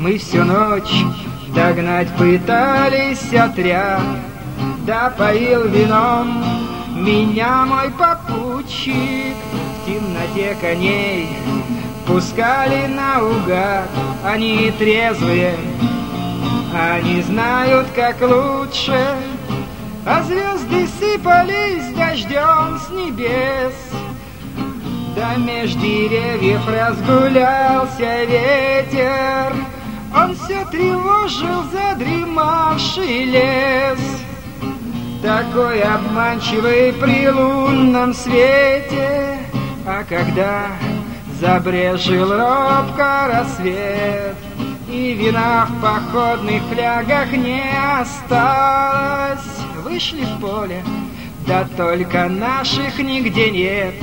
Мы всю ночь догнать пытались отряд. Да поил вином меня мой попутчик. В темноте коней пускали наугад. Они трезвые, они знают, как лучше. А звезды сыпались дождем с небес. Да меж деревьев разгулялся ветер Он все тревожил задремавший лес. Такой обманчивый при лунном свете. А когда забрежил робко рассвет И вина в походных флягах не осталось Вышли в поле, да только наших нигде нет.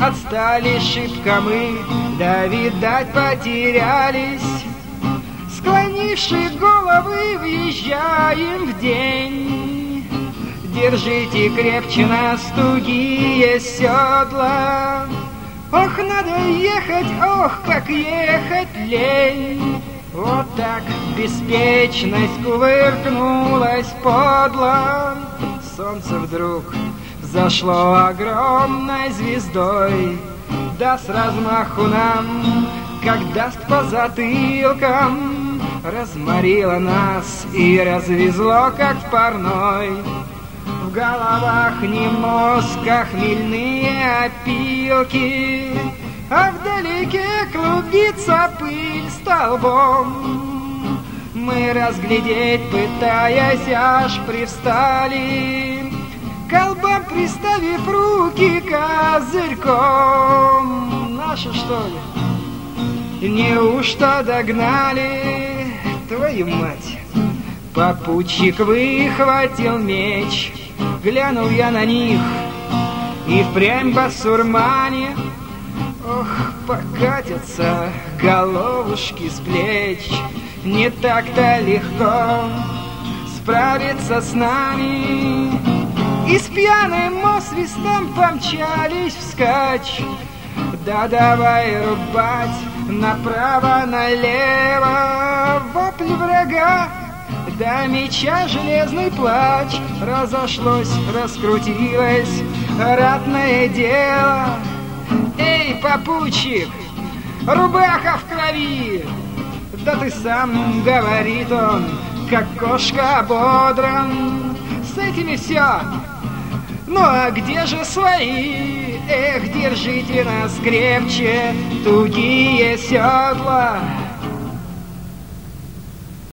Отстали шибко мы, да, видать, потерялись Склонивши головы, въезжаем в день Держите крепче нас тугие седла Ох, надо ехать, ох, как ехать лень. Вот так беспечность кувыркнулась подло. Солнце вдруг зашло огромной звездой, Да с размаху нам, как даст по затылкам, Разморило нас и развезло, как в парной. В головах не мозг, а хмельные опилки, А вдалеке клубится пыль столбом. Мы разглядеть, пытаясь, аж привстали, Колбам приставив руки козырьком. Наши, что ли? Неужто догнали твою мать? Попутчик выхватил меч — Глянул я на них, и впрямь басурмане Ох, покатятся головушки с плеч. Не так-то легко справиться с нами. И с пьяным освистом помчались вскачь. Да давай рубать направо-налево Вопли врага. До меча железный плач Разошлось, раскрутилось. Ратное дело. Эй, попутчик, рубаха в крови. Да ты сам, говорит он, как кошка ободран. С этими все ну а где же свои? Эх, держите нас крепче, тугие седла